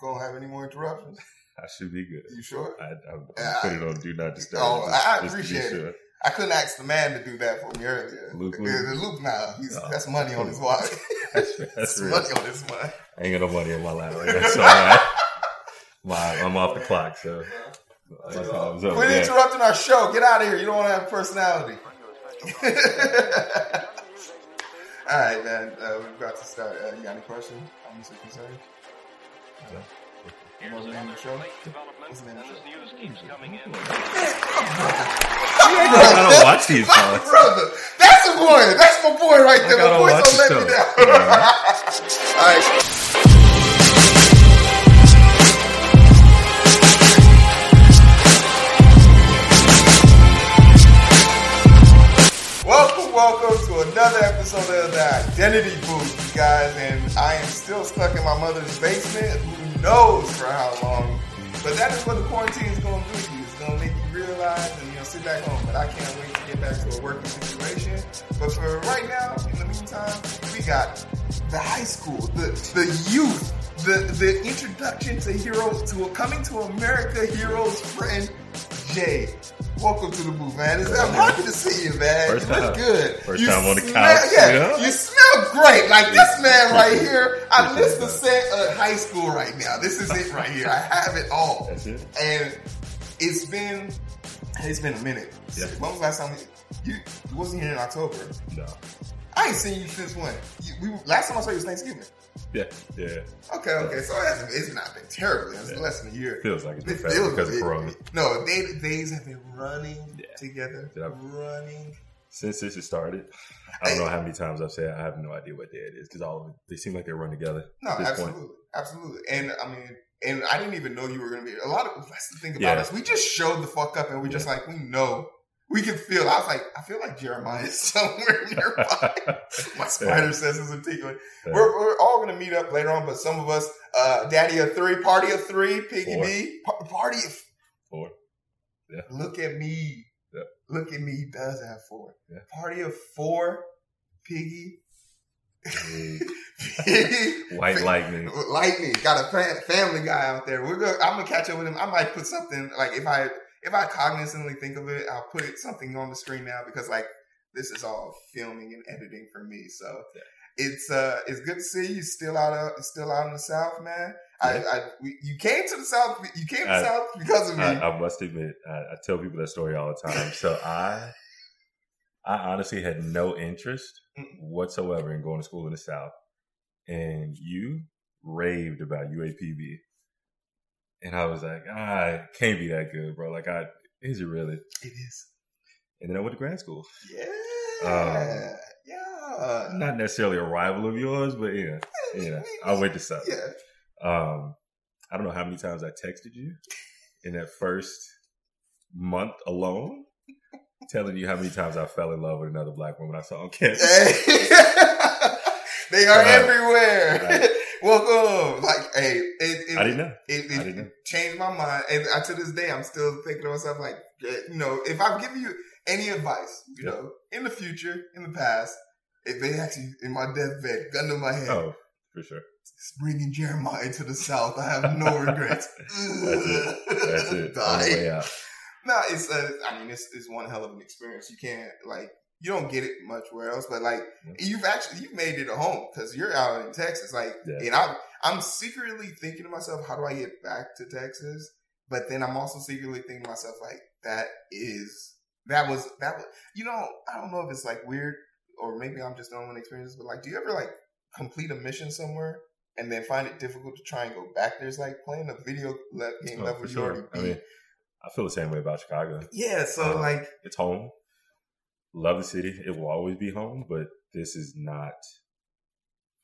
gonna have any more interruptions? I should be good. You sure? I, I, Yeah, I put it on do not disturb. Oh, just- I appreciate it. sure. I couldn't ask the man to do that for me earlier. Luke, Luke. the Luke now. He's, Oh. That's money on his watch. That's, that's money on his mind. I ain't got no money in my lap right now, so I, my, I'm off the clock. So it's up. Quit Yeah. interrupting our show. Get out of here. You don't want to have a personality. All right, man. Uh, we're about to start. Uh, you got any questions? Comments or concerns? What's the name of the show? What's the name of? I don't watch these My shows. brother, that's a boy. That's my boy right there. gotta My boy's watch gonna the let me show. down. All right. Welcome, welcome to another episode of the Identity Booth, you guys. And I am still stuck in my mother's basement. Who knows for how long? But that is what the quarantine is going to do to you. It's going to make you realize and you know sit back home. But I can't wait to get back to a working situation. But for right now, in the meantime, we got the high school, the the youth, the the introduction to heroes to a coming to America Heero's friend Jay. Welcome to the booth, man. It's, I'm happy to see you, man. First time. good. First You time on the smell- couch, Yeah, yeah. you smell great. Like this man right here. I missed the set of high school right now. This is it right here. I have it all. That's it. And it's been it's been a minute. Yeah. When was the last time you, you you wasn't here in October? No. I ain't seen you since when? You, we last time I saw you was Thanksgiving. Yeah. Yeah. Okay, okay. So it hasn't, it's not been terribly. It's Yeah. less than a year. Feels like it's been It feels- because of it- Corona. No, they, days have been running Yeah. together. Running. Since this has started, I don't know how many times I've said I have no idea what day it is because all of it, they seem like they run together. No, absolutely, point. absolutely. And I mean, and I didn't even know you were going to be. A lot of that's the thing about Yeah. us. We just showed the fuck up, and we just like we know. We can feel. I was like, I feel like Jeremiah is somewhere nearby. My spider senses are tingling. Yeah. We're, we're all going to meet up later on, but some of us, uh, Daddy of three, Party of three, Piggy Four. B, pa- Party of. Four. Yeah. Look at me. Yeah. Look at me. He does have four. Yeah. Party of four, Piggy. Piggy. White lightning. Lightning got a fa- family guy out there. We're gonna. I'm gonna catch up with him. I might put something like if I if I cognizantly think of it, I'll put something on the screen now because like this is all filming and editing for me. So Yeah. it's uh it's good to see you still out of still out in the south, man. I, Yeah. I we, you came to the south. You came to the I- south because of me. I, I must admit, I, I tell people that story all the time. So I, I honestly had no interest whatsoever in going to school in the South, and you raved about UAPB, and I was like, ah, it can't be that good, bro. Like, I is it really? it is. And then I went to grad school. Yeah. Um, yeah. Not necessarily a rival of yours, but yeah, yeah. I went to South. Yeah. Um, I don't know how many times I texted you in that first month alone, telling you how many times I fell in love with another black woman I saw on campus. Hey. they are everywhere. Welcome. Like, hey, it, it, I didn't know. It, it, didn't know. changed my mind, and I, to this day, I'm still thinking to myself, like, you know, if I'm giving you any advice, you know, in the future, in the past, if they actually in my deathbed, gun to my head, Oh, for sure. bringing Jeremiah to the south, I have no regrets. That's it. That's it. Die. No, it's uh, I mean, it's, it's one hell of an experience. You can't like you don't get it much where else, but like Yeah. you've actually you've made it a home because you're out in Texas. Like, Yeah. and I'm I'm secretly thinking to myself, how do I get back to Texas? But then I'm also secretly thinking to myself, like that is that was that was you know I don't know if it's like weird or maybe I'm just the only one experiences, but like, do you ever like complete a mission somewhere? And then find it difficult to try and go back There's like playing a video game Oh, level for you already sure. I mean, I feel the same way about Chicago. yeah, so Uh, like It's home. Love the city. It will always be home, but this is not.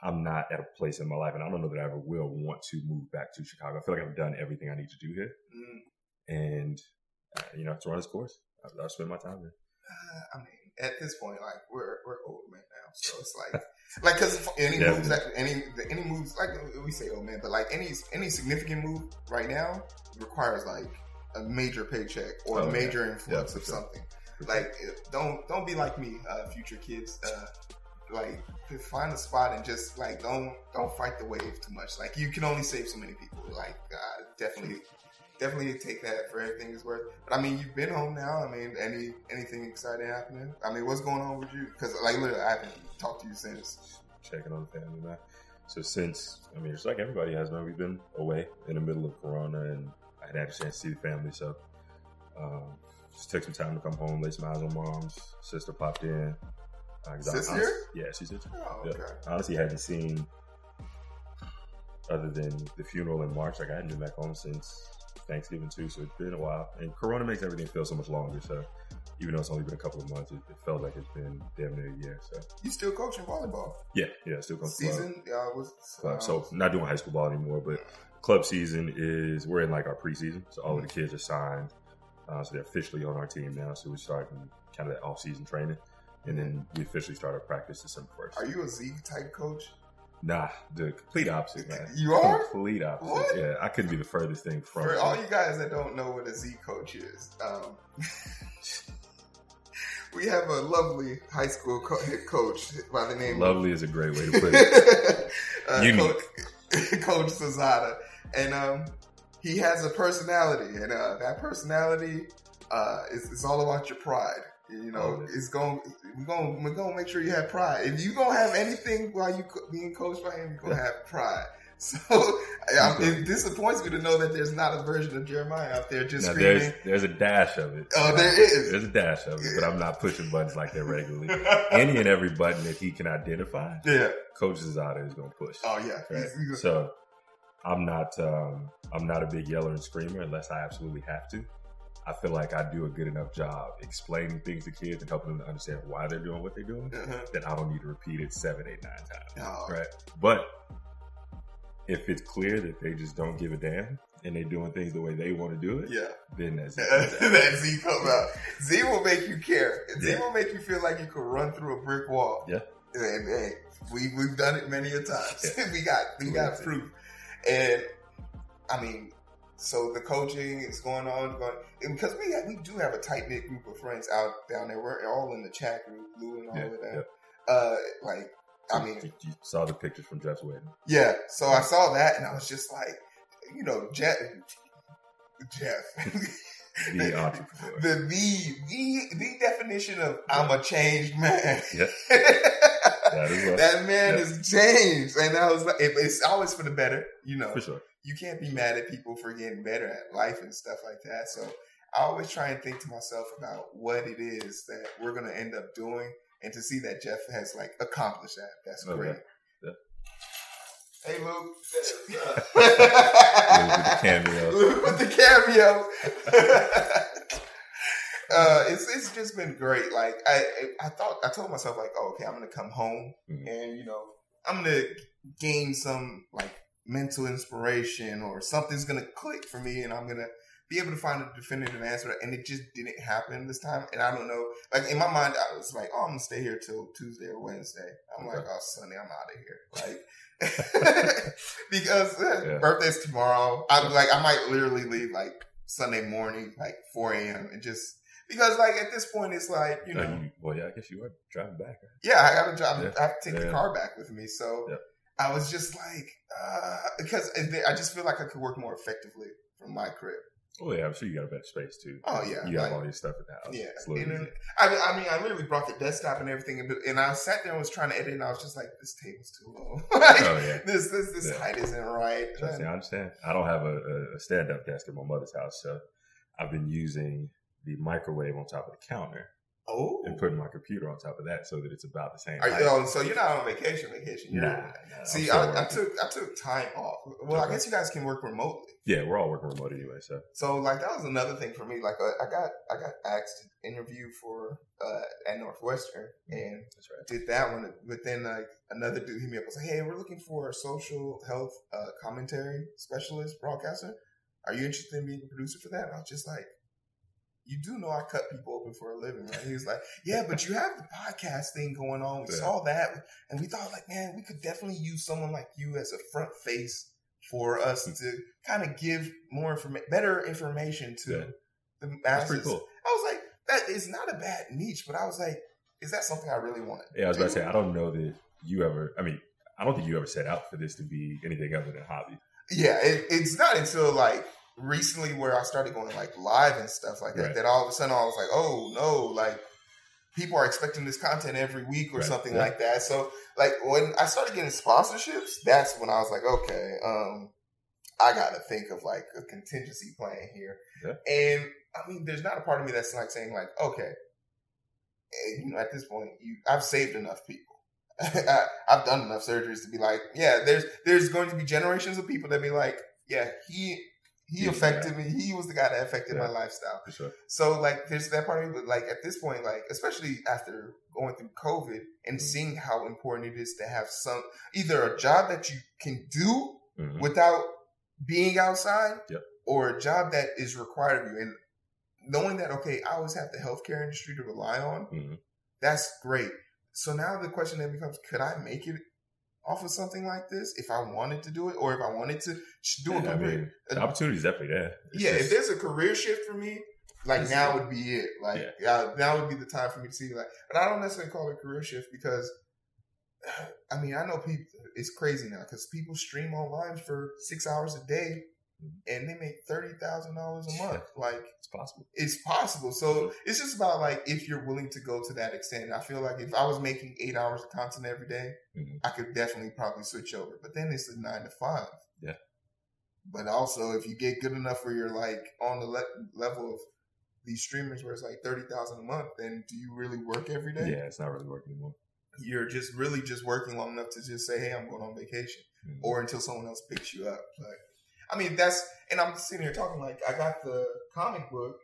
I'm not at a place in my life, and I don't know that I ever will want to move back to Chicago. I feel like I've done everything I need to do here. mm, and uh, you know, it's run its course. I, I spend my time there. Uh, I mean, at this point, like we're we're old men now, so it's like like because any Yeah. moves that any any moves like we say old man, but like any any significant move right now requires like a major paycheck or Oh, a yeah. major influx Yeah, of sure. something. Like don't don't be like me, uh, future kids. Uh, like find a spot and just like don't don't fight the wave too much. Like you can only save so many people. Like uh, definitely definitely take that for everything it's worth. But I mean, you've been home now. I mean, any anything exciting happening? I mean, what's going on with you? Because like literally, I haven't talked to you since. Checking on the family, man. So since I mean, it's like everybody has, man. We've been away in the middle of Corona, and I had a chance to see the family. So um, just took some time to come home, lay some eyes on mom's sister popped in. Uh, sister? Honestly, yeah, she's sister. Oh, okay. Yeah. Honestly, hadn't seen other than the funeral in March. Like I hadn't been back home since Thanksgiving too, so it's been a while. And Corona makes everything feel so much longer. So even though it's only been a couple of months, it, it felt like it's been damn near a year. So you still coaching volleyball? Yeah, yeah, still coaching. Season, yeah, was club. Uh, so not doing high school ball anymore, but club season is we're in like our preseason. So all mm-hmm. of the kids are signed, uh, so they're officially on our team now. So we're starting kind of that off season training, and then we officially start our practice December first. Are you a Z type coach? Nah, the complete opposite, man. You are complete opposite. What? Yeah, I couldn't be the furthest thing from. For all you guys that don't know what a Z coach is, um, we have a lovely high school co- head coach by the name. Lovely of, is a great way to put it. uh, Unique. Coach, coach Sazada, and um, he has a personality, and uh, that personality uh, is, is all about your pride. You know, oh, it's going. We're going. We're going to make sure you have pride. If you gonna have anything while you being coached by him, you're gonna have pride. So it disappoints me to know that there's not a version of Jeremiah out there just now, screaming. There's, there's, a dash of it. Oh, there is. There's a dash of it, but I'm not pushing buttons like that regularly. Any and every button that he can identify, yeah, coaches out is going to push. Oh yeah. Right? so I'm not. Um, I'm not a big yeller and screamer unless I absolutely have to. I feel like I do a good enough job explaining things to kids and helping them to understand why they're doing what they're doing uh-huh. that I don't need to repeat it seven, eight, nine times. Oh. Right. But if it's clear that they just don't give a damn and they're doing things the way they want to do it, yeah, then that's that Z comes out. Z will make you care. Z yeah. will make you feel like you could run through a brick wall. Yeah. And hey, we we've done it many a times. Yeah. we got we got proof. And I mean, so the coaching is going on, going because we have, we do have a tight knit group of friends out down there. We're all in the chat group, Lou and all yeah, of that. Yeah. Uh, like, I mean, you, you, saw the pictures from Jeff's wedding. Yeah, so I saw that, and I was just like, you know, Jeff, Jeff. the entrepreneur. The, the the the definition of I'm a changed man. Yeah. that, that man is changed, and I was like, it's always for the better, you know. For sure you can't be mad at people for getting better at life and stuff like that. So I always try and think to myself about what it is that we're going to end up doing and to see that Jeff has like accomplished that. That's oh, okay. great. Yeah. Hey Luke. with the cameo. Luke with the cameo. uh, it's it's just been great. Like I I thought I told myself like, oh, okay, I'm gonna come home mm-hmm. and you know I'm gonna gain some like mental inspiration or something's gonna click for me and I'm gonna be able to find a definitive answer. And it just didn't happen this time. And I don't know. Like in my mind, I was like, oh, I'm gonna stay here till Tuesday or Wednesday. I'm okay. like, oh, Sunday, I'm out of here. Like. because uh, yeah. birthday's tomorrow. I'm like, I might literally leave like Sunday morning, like 4 a.m. and just because like at this point it's like you know. you, well, yeah, I guess you are driving back. Right? Yeah, I got to drive. Yeah. I have to take yeah. the car back with me. So I was just like, uh, because I just feel like I could work more effectively from my crib. Oh yeah, I'm sure you got a better space too. Oh yeah, you have all your stuff in the house. Yeah, then, I, mean, I mean, I literally brought the desktop and everything, and, and I sat there and was trying to edit, and I was just like, this table's too low. like, oh yeah, this this this yeah. height isn't right. Trust me, I understand. I don't have a, a stand up desk at my mother's house, so I've been using the microwave on top of the counter Oh. And putting my computer on top of that so that it's about the same. Are you, oh, so you're not on vacation, vacation. You're, nah, nah, See, I, I, took I took time off. Well, okay. I guess you guys can work remotely. Yeah, we're all working remote anyway. So, so like that was another thing for me. Like uh, I got I got asked to interview for uh, at Northwestern mm-hmm. and right. did that one. But then like another dude hit me up. I was like, hey, we're looking for a social health uh, commentary specialist broadcaster. Are you interested in being a producer for that? And I was just like, you do know I cut people open for a living, right? He was like, yeah, but you have the podcast thing going on. We yeah. saw that. And we thought like, man, we could definitely use someone like you as a front face for us hmm. to kind of give more information, better information to yeah. the masses. Pretty Cool. I was like, that is not a bad niche, but I was like, is that something I really want? Yeah, I was about to say I don't know that you ever. I mean, I don't think you ever set out for this to be anything other than a hobby. Yeah, it, it's not until like recently where I started going like live and stuff like that right. that all of a sudden I was like, oh no, like people are expecting this content every week or right. something yeah. like that. So like when I started getting sponsorships, that's when I was like, okay, um, I got to think of like a contingency plan here. Yeah. And I mean, there's not a part of me that's like saying like, okay, eh, you know, at this point, you I've saved enough people. I, have done enough surgeries to be like, yeah, there's there's going to be generations of people that be like, yeah, he he affected me. He was the guy that affected yeah, my lifestyle. Sure. So like, there's that part of me, but like at this point, like especially after going through COVID and mm-hmm. seeing how important it is to have some either a job that you can do mm-hmm. without being outside, yep. or a job that is required of you, and knowing that okay, I always have the healthcare industry to rely on. Mm-hmm. That's great. So now the question then becomes: Could I make it off of something like this if I wanted to do it, or if I wanted to do yeah, a career. I mean, the opportunity is definitely there. It's yeah, just, if there's a career shift for me, like now would be it. Like yeah. uh, now would be the time for me to see like. But I don't necessarily call it a career shift because, I mean, I know people. It's crazy now because people stream online for six hours a day and they make thirty thousand dollars a month. Like it's possible. It's possible. So it's just about like if you're willing to go to that extent. I feel like if I was making eight hours of content every day, mm-hmm. I could definitely probably switch over. But then it's a nine to five. Yeah. But also, if you get good enough where you're like on the le- level of these streamers where it's like thirty thousand a month, then do you really work every day? Yeah, it's not really working anymore. You're just really just working long enough to just say, "Hey, I'm going on vacation," mm-hmm. or until someone else picks you up. Like I mean, that's and I'm sitting here talking like I got the comic book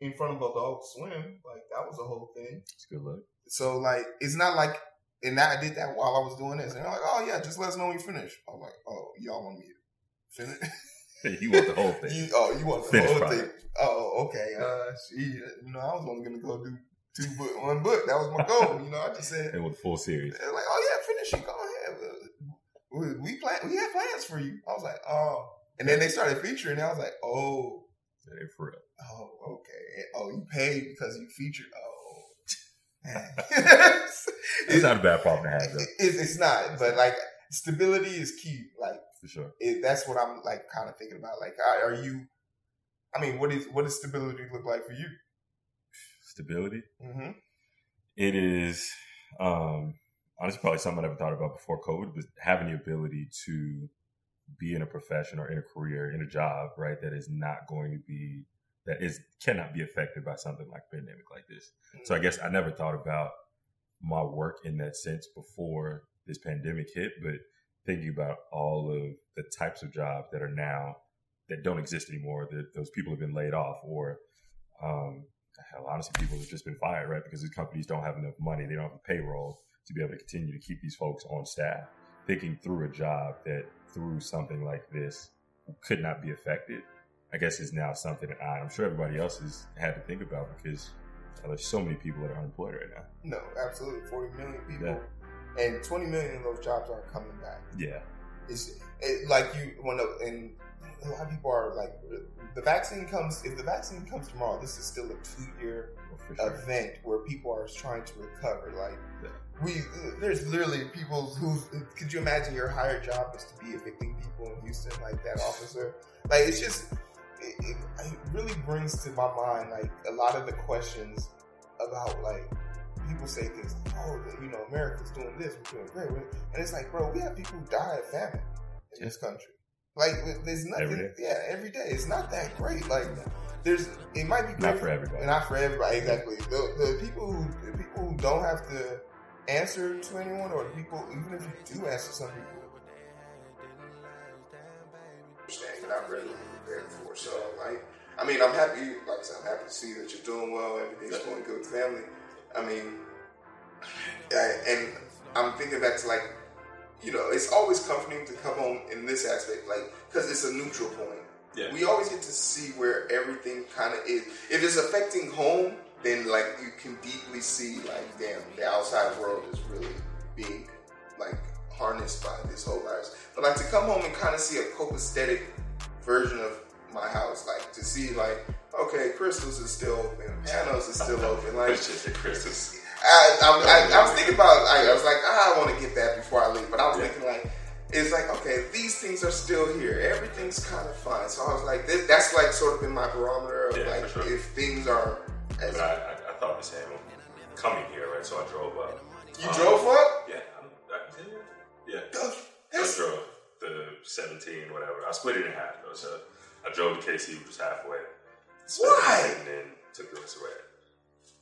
in front of Adult Swim. Like that was a whole thing. It's good look. So like, it's not like, and I did that while I was doing this, and they're like, oh yeah, just let us know when you finish. I'm like, oh, y'all want me to finish? you want the whole thing? You, oh, you want the Finish whole product. thing? Oh, okay. Uh, she, you know, I was only gonna go do two book, one book. That was my goal. you know, I just said it was full series. Like, oh yeah, finish it. Go ahead. We, we plan. We have plans for you. I was like, oh. And then they started featuring. And I was like, oh, yeah, for real. Oh, okay. Oh, you paid because you featured. Oh, it's not a bad problem to have. Though. It, it's not, but like stability is key. Like for sure, it, that's what I'm like kind of thinking about. Like, are you? I mean, what is what does stability look like for you? Stability. Mm-hmm. It is um, honestly probably something I never thought about before COVID, but having the ability to be in a profession or in a career, in a job, right, that is not going to be that is cannot be affected by something like pandemic like this. So I guess I never thought about my work in that sense before this pandemic hit, but thinking about all of the types of jobs that are now that don't exist anymore, that those people have been laid off or um, hell, honestly, people have just been fired, right? Because these companies don't have enough money, they don't have a payroll to be able to continue to keep these folks on staff. Thinking through a job that through something like this could not be affected, I guess is now something that I, I'm sure everybody else has had to think about because uh, there's so many people that are unemployed right now. No, absolutely. 40 million people. Yeah. And 20 million of those jobs aren't coming back. Yeah. It's it, like you, when and a lot of people are like, the vaccine comes, if the vaccine comes tomorrow, this is still a two year oh, sure. event where people are trying to recover. Like, yeah we there's literally people who could you imagine your higher job is to be evicting people in Houston like that officer like it's just it, it, it, really brings to my mind like a lot of the questions about like people say things oh you know America's doing this we're doing great and it's like bro we have people who die of famine in this country like there's nothing every yeah every day it's not that great like there's it might be great not for everybody not for everybody exactly the, the people who the people who don't have to answer to anyone, or people, even if you do answer some people, understand you're not ready prepared for. So, like, I mean, I'm happy. Like I said, I'm happy to see that you're doing well. Everything's going good with family. I mean, and I'm thinking back to like, you know, it's always comforting to come home in this aspect, like, because it's a neutral point. Yeah. We always get to see where everything kind of is. If it's affecting home, then like you can deeply see like damn the outside world is really being like harnessed by this whole virus. But like to come home and kind of see a copacetic version of my house, like to see like okay, crystals is still open, pianos is still open, like crystals. I, I, I, I was thinking about. I, I was like, ah, I want to get that before I leave, but I was Yeah. thinking like, it's like okay, these things are still here. Everything's kind of fine. So I was like, this, that's like sort of been my barometer of Yeah, like sure. if things are. As, But I, I, thought the same coming here, right? So I drove up. you Um, drove up. Yeah, I'm, I can tell. Yeah, Ugh, I drove the 17, whatever. I split it in half though. So I drove to KC, which was halfway. Why? And then took the rest away.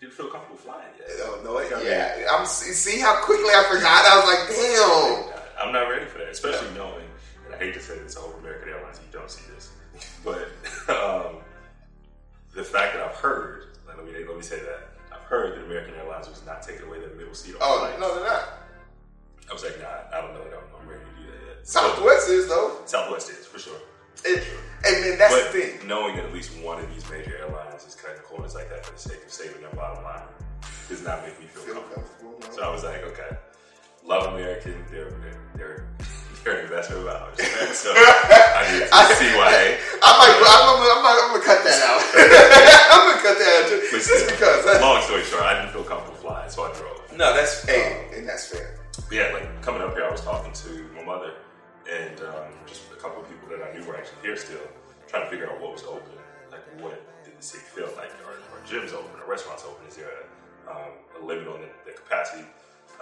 Didn't feel comfortable flying yet. no, no, mean, yeah. I'm see how quickly I forgot. I was like, damn. I'm not ready for that, especially knowing, and I hate to say this, hope American Airlines, you don't see this, but um, the fact that I've heard, like, let me let me say that, I've heard that American Airlines was not taking away the middle seat on Oh flights. no, they're not. I was like, nah, I don't know I'm, I'm ready to do that yet. Southwest is though. Southwest is for sure. It, and then that's but the thing. knowing that at least one of these major airlines is cutting corners like that for the sake of saving their bottom line does not make me feel Feel comfortable. comfortable. So I was like, okay, love American, they're they're they're an investment of ours. So I need to I- see why. I might, I'm, I'm, I'm, I'm gonna cut that out. I'm gonna cut that out just, just because. That's, Long story short, I didn't feel comfortable flying, so I drove. no, that's hey, and that's fair. But yeah, like coming up here, I was talking to my mother and um, just a couple of people that I knew were actually here still, trying to figure out what was open. Like, what did the city feel like? Are, are gyms open? Are restaurants open? Is there a, um, a limit on the, the capacity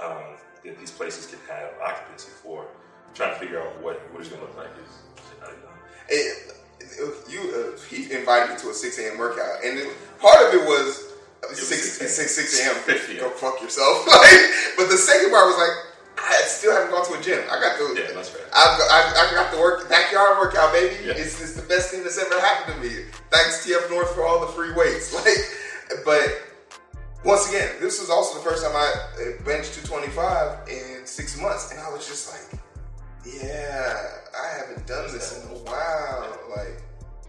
um, that these places can have occupancy for? trying to figure out what, what it's going to look like. Is, I don't know. It, it, you, uh, he invited me to a 6 a.m. workout, and it, part of it was was 6, 6 6, 6 a.m. Go fuck yourself. like, but the second part was like, still haven't gone to a gym. I got to. Yeah, that's fair. I, I, I got the work backyard workout, baby. Yeah. It's, it's the best thing that's ever happened to me. Thanks TF North for all the free weights. Like, but once again, this was also the first time I uh, benched 225 in six months, and I was just like, yeah, I haven't done this in a while. Like,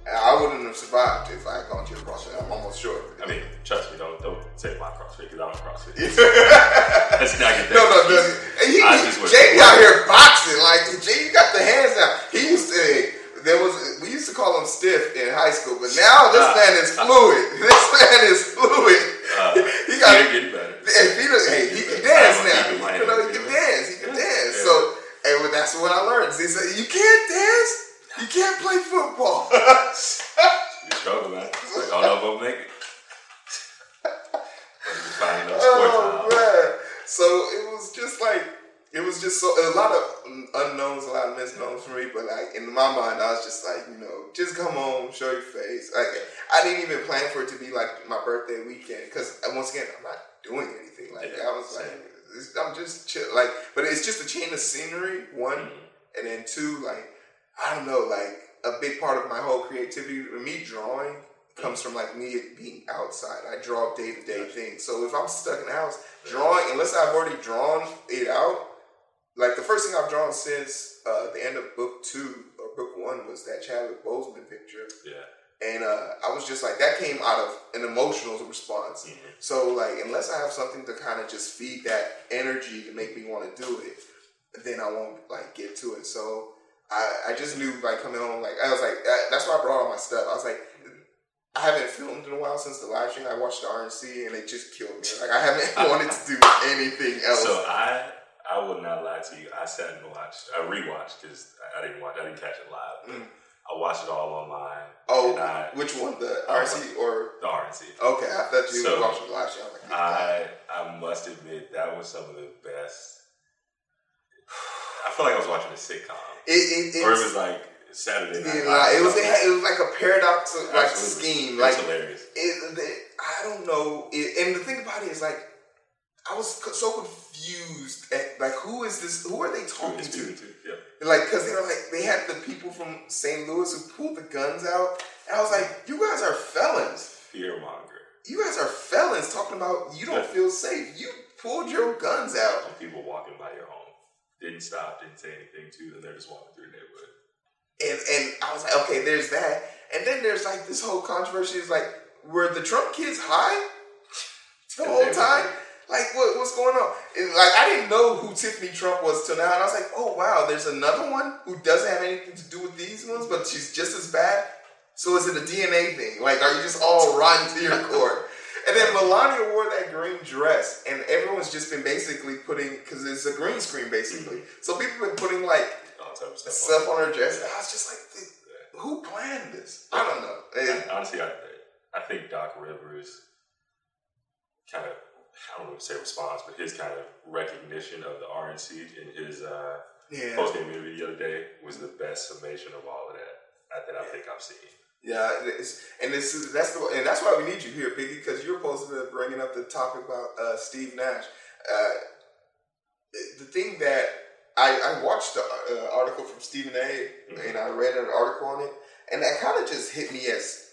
I wouldn't have survived if I had gone to your CrossFit. I'm almost sure. I mean, trust me, don't don't say my CrossFit because I'm a CrossFit. no, Let's not get that. no, no. And he, I just Jay out here boxing. Like, Jay, you got the hands down. He used to. There was we used to call him stiff in high school, but now this Ah. man is fluid. This man is fluid. Uh, he got getting better. And Peter, hey, he can dance now. You know, he can dance. He can dance. So, and that's what I learned. He said, "You can't dance. You can't play football." You struggle, man. It's like, I don't know if I'll make it. Find another sport oh now. man! So it was just like it was just so a lot of unknowns, a lot of misnowns for me. But like in my mind, I was just like, you know, just come home, show your face. Like I didn't even plan for it to be like my birthday weekend because once again, I'm not doing anything like that. I was like, I'm just chill. Like, but it's just a change of scenery. One, Mhm. and then two, like I don't know, like a big part of my whole creativity, with me drawing comes from like me being outside. I draw day to day things. So if I'm stuck in the house drawing, unless I've already drawn it out, like the first thing I've drawn since uh, the end of book two or book one was that Chadwick Boseman picture, Yeah. and uh, I was just like that came out of an emotional response. Mhm. So like unless I have something to kind of just feed that energy to make me want to do it, then I won't like get to it. So I, I just knew like coming home like I was like that, that's why I brought all my stuff. I was like I haven't filmed in a while since the live stream. I watched the RNC and it just killed me. Like I haven't wanted to do anything else. So I I will not lie to you. I sat and watched. I rewatched because I didn't watch. I didn't catch it live. Mm. I watched it all online. oh, I, which one? The RNC or the RNC. okay? I thought you So, watched the live stream. I like, I I must admit that was some of the best. I feel like I was watching a sitcom, it, it, or it was like Saturday Night. Live. it was it, had- it was like a paradox like Absolutely. scheme. It Like hilarious. it, I don't know. It, and the thing about it is like I was so confused at like who is this? Who are they talking to? yeah. Like because they were like they had the people from St. Louis who pulled the guns out, and I was like, you guys are felons. Fear monger. You guys are felons talking about you don't Yeah. feel safe. You pulled your guns out. And people walking by your home didn't stop, didn't say anything to them. They're just walking through the neighborhood. And and I was like, okay, there's that. And then there's like this whole controversy is like, were the Trump kids high the whole time? Like what, what's going on? And like I didn't know who Tiffany Trump was till now, and I was like, oh wow, there's another one who doesn't have anything to do with these ones, but she's just as bad. So is it a DNA thing? Like, are you just all rotten to your core? And then Melania wore that green dress, and everyone's just been basically putting because it's a green screen basically. Mm-hmm. So people have been putting like stuff, stuff on her dress. And I was just like, who planned this? I don't know. Honestly, I, I think Doc Rivers kind of I don't know if say response, but his kind of recognition of the RNC in his uh, yeah. post game interview the other day was the best summation of all of that that I think I've seen. Yeah, and this is that's the and that's why we need you here, Piggy, because you're supposed to be bringing up the topic about uh, Steve Nash. Uh, the thing that I, I watched the uh, article from Stephen A. Mm-hmm. and I read an article on it, and that kind of just hit me as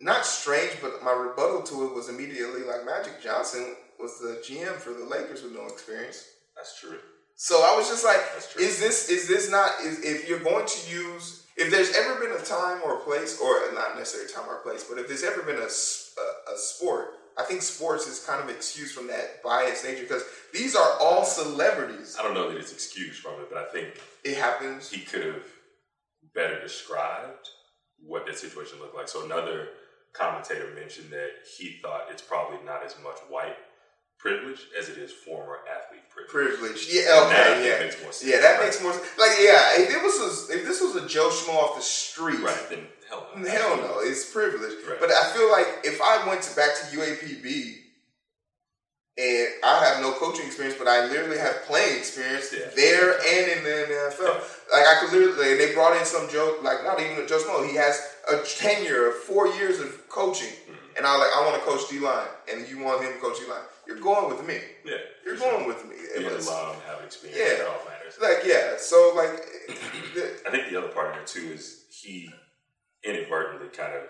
not strange, but my rebuttal to it was immediately like Magic Johnson was the GM for the Lakers with no experience. That's true. So I was just like, is this is this not is if you're going to use if there's ever been a time or a place or not necessarily time or place, but if there's ever been a, a, a sport, I think sports is kind of excused from that biased nature because these are all celebrities. I don't know that it's excused from it, but I think it happens. He could have better described what that situation looked like. So another commentator mentioned that he thought it's probably not as much white privilege as it is former athlete privilege. Privilege, yeah, okay, yeah, makes more sense. Yeah, that right? makes more sense. Like, yeah, if it was a, if this was a Joe Schmo off the street, right? Then hell no, hell no, it's privilege. Right. But I feel like if I went to, back to UAPB and I have no coaching experience, but I literally have playing experience yeah. there and in the NFL. Yeah. Like I could literally, and they brought in some Joe, like not even a Joe Schmo. He has a tenure of four years of coaching, mm-hmm. and I like, I want to coach D line, and you want him to coach D line. You're going with me. Yeah, you're going sure. with me. You allow him to have experience. Yeah, all matters. Like yeah, so like, I think the other part of it too is he inadvertently kind of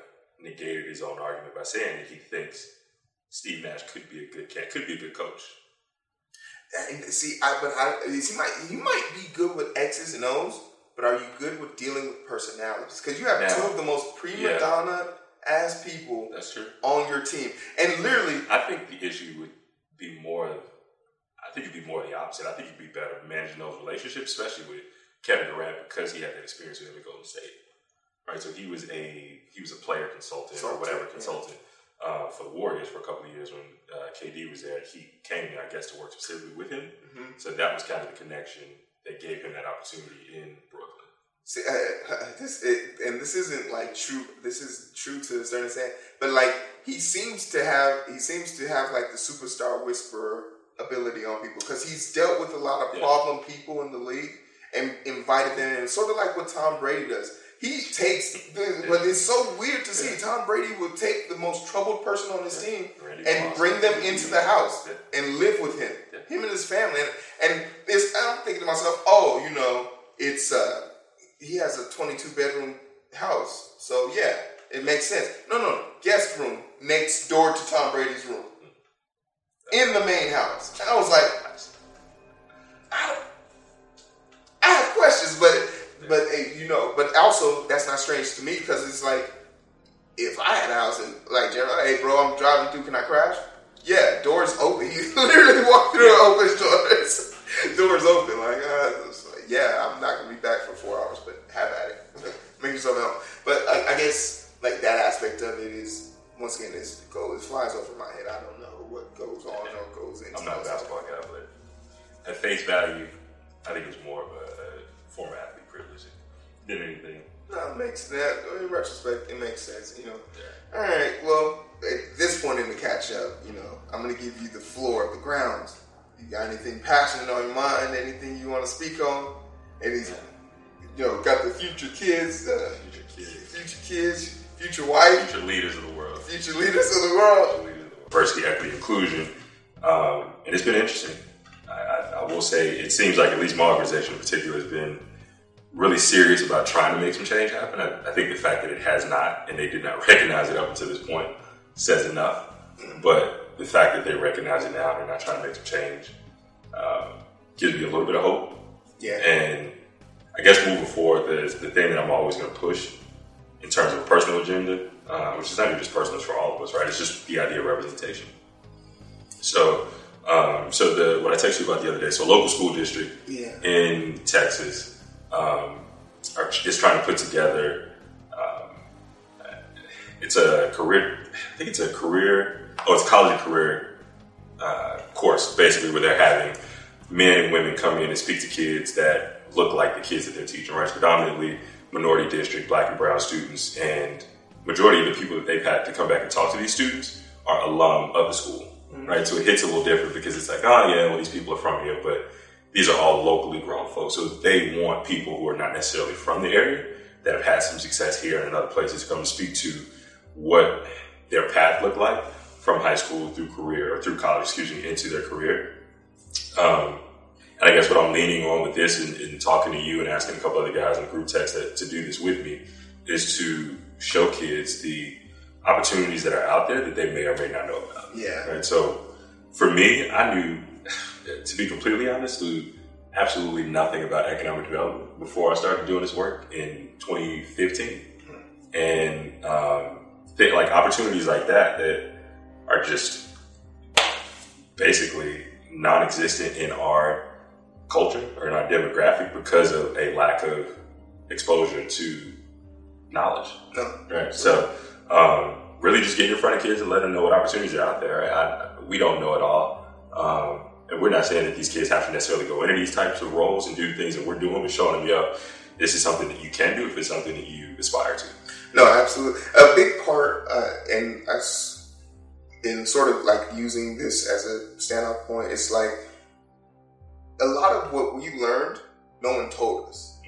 negated his own argument by saying that he thinks Steve Nash could be a good cat, could be a good coach. And see, I but I, he might he might be good with X's and O's, but are you good with dealing with personalities? Because you have now, two of the most prima donna as people that's true on your team, and literally, I think the issue would be more. I think it'd be more the opposite. I think you'd be better managing those relationships, especially with Kevin Durant because he had that experience with him at Golden State. Right, so he was a he was a player consultant or whatever consultant uh, for the Warriors for a couple of years when uh, KD was there. He came, I guess, to work specifically with him. Mm-hmm. So that was kind of the connection that gave him that opportunity in Brooklyn. See, uh, this it, and this isn't like true. This is true to a certain extent, but like he seems to have, he seems to have like the superstar whisperer ability on people because he's dealt with a lot of problem yeah. people in the league and invited them in, sort of like what Tom Brady does he takes, but it's so weird to see Tom Brady will take the most troubled person on his team and bring them into the house and live with him, him and his family. And, and it's, I'm thinking to myself, oh, you know, it's uh, he has a 22 bedroom house, so yeah, it makes sense. No, no, guest room next door to Tom Brady's room. In the main house. And I was like, I, I have questions, but but you know, but also that's not strange to me because it's like if I had a house and like, hey, bro, I'm driving through, can I crash? Yeah, doors open. He literally walked through yeah. open doors. doors open. Like, uh, like, yeah, I'm not gonna be back for four hours, but have at it. Make yourself at home. But I, I, guess like that aspect of it is once again, it's goes it flies over my head. I don't know what goes on or goes into. I'm not a basketball guy, but at face value, I think it's more of a, format than anything. No, it makes that in retrospect, it makes sense. You know. Yeah. All right. Well, at this point in the catch up, you know, I'm going to give you the floor of the grounds. You got anything passionate on your mind? Anything you want to speak on? Any, you know, got the future kids, uh, future kids, future kids, future wife, future leaders of the world, future leaders of the world. Diversity, equity, inclusion, um, and it's been interesting. I, I, I will say, it seems like at least my organization in particular has been really serious about trying to make some change happen. I, I, think the fact that it has not, and they did not recognize it up until this point, says enough. But the fact that they recognize it now, and they're not trying to make some change, um, gives me a little bit of hope. Yeah. And I guess moving forward, the, the thing that I'm always going to push in terms of a personal agenda, uh, which is not even just personal, it's for all of us, right? It's just the idea of representation. So, um, so the what I texted you about the other day, so local school district yeah. in Texas um, are just trying to put together um, it's a career. I think it's a career. Oh, it's a college and career uh, course, basically, where they're having men and women come in and speak to kids that look like the kids that they're teaching. Right, it's predominantly minority district, black and brown students, and majority of the people that they've had to come back and talk to these students are alum of the school. Mm-hmm. Right, so it hits a little different because it's like, oh yeah, well these people are from here, but these are all locally grown folks. So they want people who are not necessarily from the area that have had some success here and in other places to come and speak to what their path looked like from high school through career or through college, excuse me, into their career. Um, and I guess what I'm leaning on with this and, and, talking to you and asking a couple other guys in the group text that, to do this with me is to show kids the opportunities that are out there that they may or may not know about. Yeah. Right. So for me, I knew, to be completely honest, knew absolutely nothing about economic development before I started doing this work in 2015. And um, they, like opportunities like that that are just basically non-existent in our culture or in our demographic because of a lack of exposure to knowledge. No. Right. So, um, really just getting in front of kids and let them know what opportunities are out there. I, we don't know it all. Um, and we're not saying that these kids have to necessarily go into these types of roles and do the things that we're doing, but showing them, yo, this is something that you can do if it's something that you aspire to. No, absolutely. A big part, uh, and us in sort of like using this as a standout point, it's like a lot of what we learned, no one told us.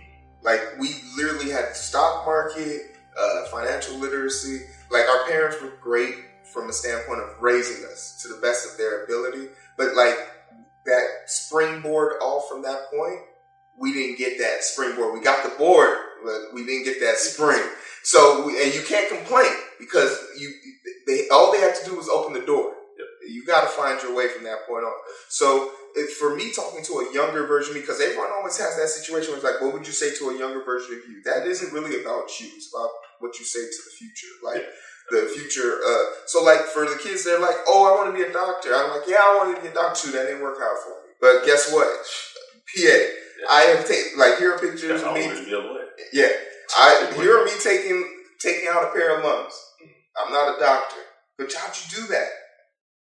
Like we literally had stock market, uh, financial literacy. Like our parents were great from a standpoint of raising us to the best of their ability, but like that springboard off from that point, we didn't get that springboard. We got the board, but we didn't get that spring. So, we, and you can't complain because you, they, all they had to do was open the door. You got to find your way from that point on. So, for me talking to a younger version, because everyone always has that situation where it's like, what would you say to a younger version of you? That isn't really about you. It's about what you say to the future. Like, the future. Uh, so like for the kids, they're like, "Oh, I want to be a doctor." I'm like, "Yeah, I wanted to be a doctor too. That didn't work out for me." But guess what? PA. Yeah. I have taken like here are pictures of me. Yeah, I here are me taking taking out a pair of lungs. I'm not a doctor, but how'd you do that?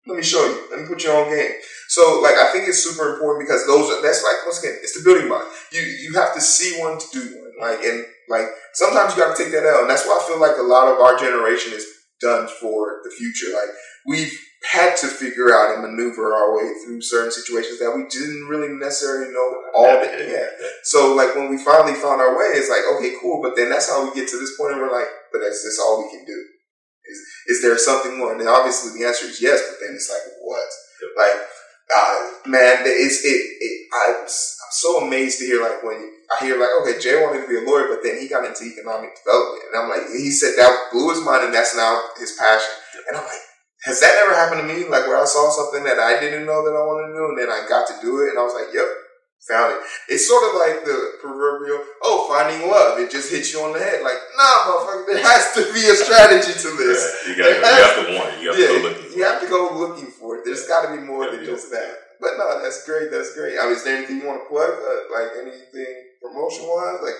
Let me show you. Let me put you on game. So, like, I think it's super important because those are, that's like, once again, it's the building block. You, you have to see one to do one. Like, and like, sometimes you got to take that out. And that's why I feel like a lot of our generation is done for the future. Like, we've had to figure out and maneuver our way through certain situations that we didn't really necessarily know all the yeah. So like when we finally found our way, it's like okay, cool. But then that's how we get to this point, and we're like, but that's this all we can do. Is is there something more? And then obviously the answer is yes. But then it's like what? Like uh, man, it's it. it I'm so amazed to hear like when I hear like okay, Jay wanted to be a lawyer, but then he got into economic development, and I'm like, he said that blew his mind, and that's now his passion. And I'm like, has that ever happened to me? Like where I saw something that I didn't know that I wanted to do, and then I got to do it, and I was like, "Yep, found it." It's sort of like the proverbial, "Oh, finding love." It just hits you on the head. Like, nah, motherfucker, there has to be a strategy to this. Yeah, you, gotta, you have to want it. You have yeah, to go looking. You have to go looking for it. There's got to be more than just that. But no, that's great. That's great. I mean, is there anything you want to plug? Uh, like anything promotion wise? Like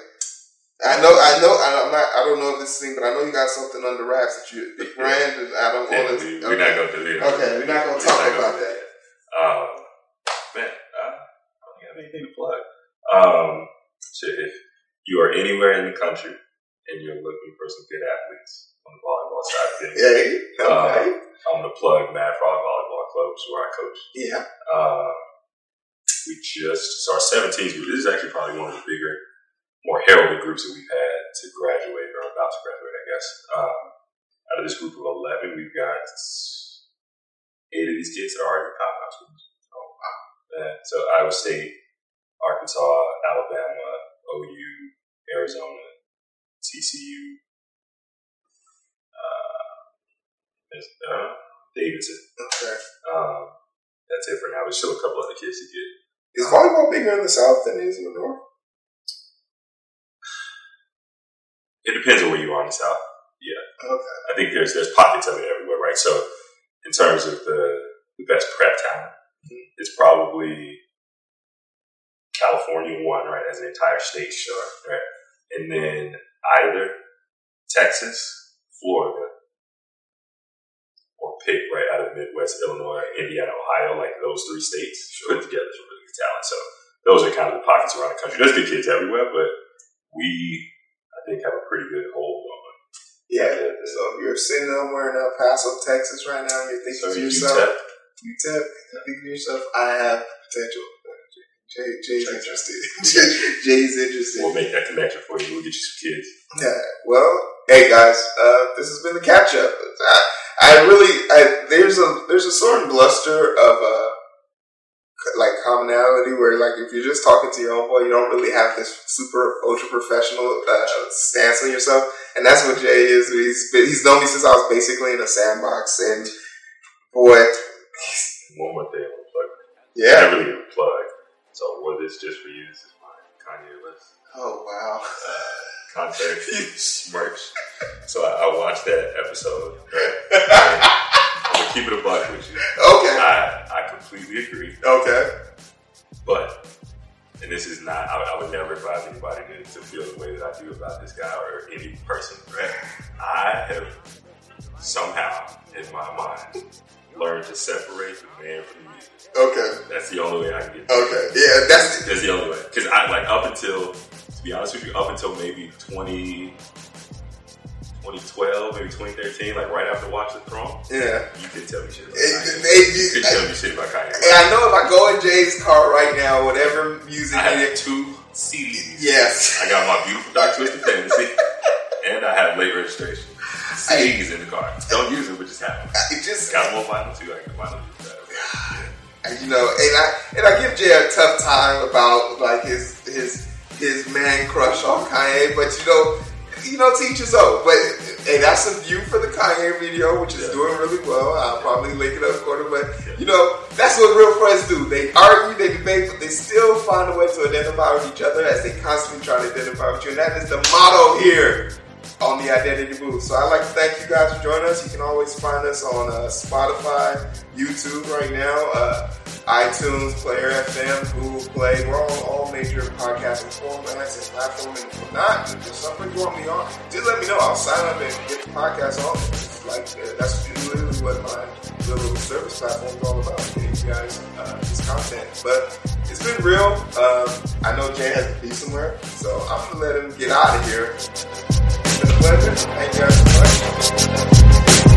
I know, I know, I'm not, I don't know if this thing, but I know you got something under wraps that you, the brand, and I don't yeah, want to. We, are not going to do it. Okay, we're not going to talk about that. Um, man, I don't have anything to plug. Um, so if you are anywhere in the country and you're looking for some good athletes on the volleyball side of things, hey, okay. Um, I'm going to plug Mad Frog Volleyball Club, where I coach. Yeah. Um, we just, so our 17s group, this is actually probably one of the bigger more heralded groups that we've had to graduate or about to graduate, I guess. Um, out of this group of 11, we've got eight of these kids that are already top high schools. So, uh, so Iowa State, Arkansas, Alabama, OU, Arizona, TCU, uh, uh, Davidson. Okay. Um, that's it for now. There's still a couple other kids to get. Is volleyball bigger in the South than it is in the North? It depends on where you are in the South. Yeah. Okay. I think there's there's pockets of it everywhere, right? So in terms of the, the best prep talent, mm-hmm. it's probably California one, right, as an entire state, sure, right? And then either Texas, Florida, pick right out of Midwest, Illinois, Indiana, Ohio, like those three states put together some really good talent. So those are kind of the pockets around the country. There's good kids everywhere, but we, I think, have a pretty good hold on. Them. Yeah. So if you're sitting somewhere in El Paso, Texas right now, you're thinking So to you yourself, tip, you're thinking to yourself, I have potential. Jay, Jay's interested. Jay, Jay's interested. we'll make that connection for you. We'll get you some kids. Yeah. Well, hey guys, uh, this has been the catch up. I, I really, I, there's a there's a certain bluster of uh, like commonality where like if you're just talking to your own boy, you don't really have this super ultra professional uh, stance on yourself, and that's what Jay is. He's been, he's known me since I was basically in a sandbox, and boy, One more thing, plug. yeah. Never really plug. So what is just for you? This is my Kanye list. Oh wow. Concert merch. So I, I watched that episode. Right? I'm gonna keep it a buck with you. Okay. I I completely agree. Okay. But, and this is not, I, I would never advise anybody to, to feel the way that I do about this guy or any person, right? I have somehow, in my mind, learned to separate the man from the music. Okay. That's the only way I can get Okay. Yeah. That's That's the only way. Because I, like, up until, to be honest with you, up until maybe 20, 2012, maybe 2013, like right after Watch the Throne, yeah. you could tell me shit about It- Kanye. You could it- tell me shit about Kanye. And I know if I go in Jay's car right now, whatever music I have it, two CDs. yes. I got my beautiful Dark Twisted Fantasy, and I have late registration. CDs in the car. Don't use it, but just have. It just, Got more vinyl too. I can vinyl use that. you know, and I and I give Jay a tough time about like his his his man crush on Kanye, but you know, you know, teach his own. But hey, that's a view for the Kanye video, which is Yeah. doing really well. I'll probably link it up quarter, but you know, that's what real friends do. They argue, they debate, but they still find a way to identify with each other as they constantly try to identify with you. And that is the motto here on the Identity Booth. So I'd like to thank you guys for joining us. You can always find us on uh, Spotify, YouTube right now, uh, iTunes, Player FM, Google Play. We're on all major podcasting formats and platforms. And if not, if there's something you want me on, just let me know. I'll sign up and get the podcast on. It's like uh, that's literally what my little service platform is all about. Getting you guys uh, this content, but it's been real. Um, I know Jay has to be somewhere, so I'm gonna let him get out of here. A pleasure. So much.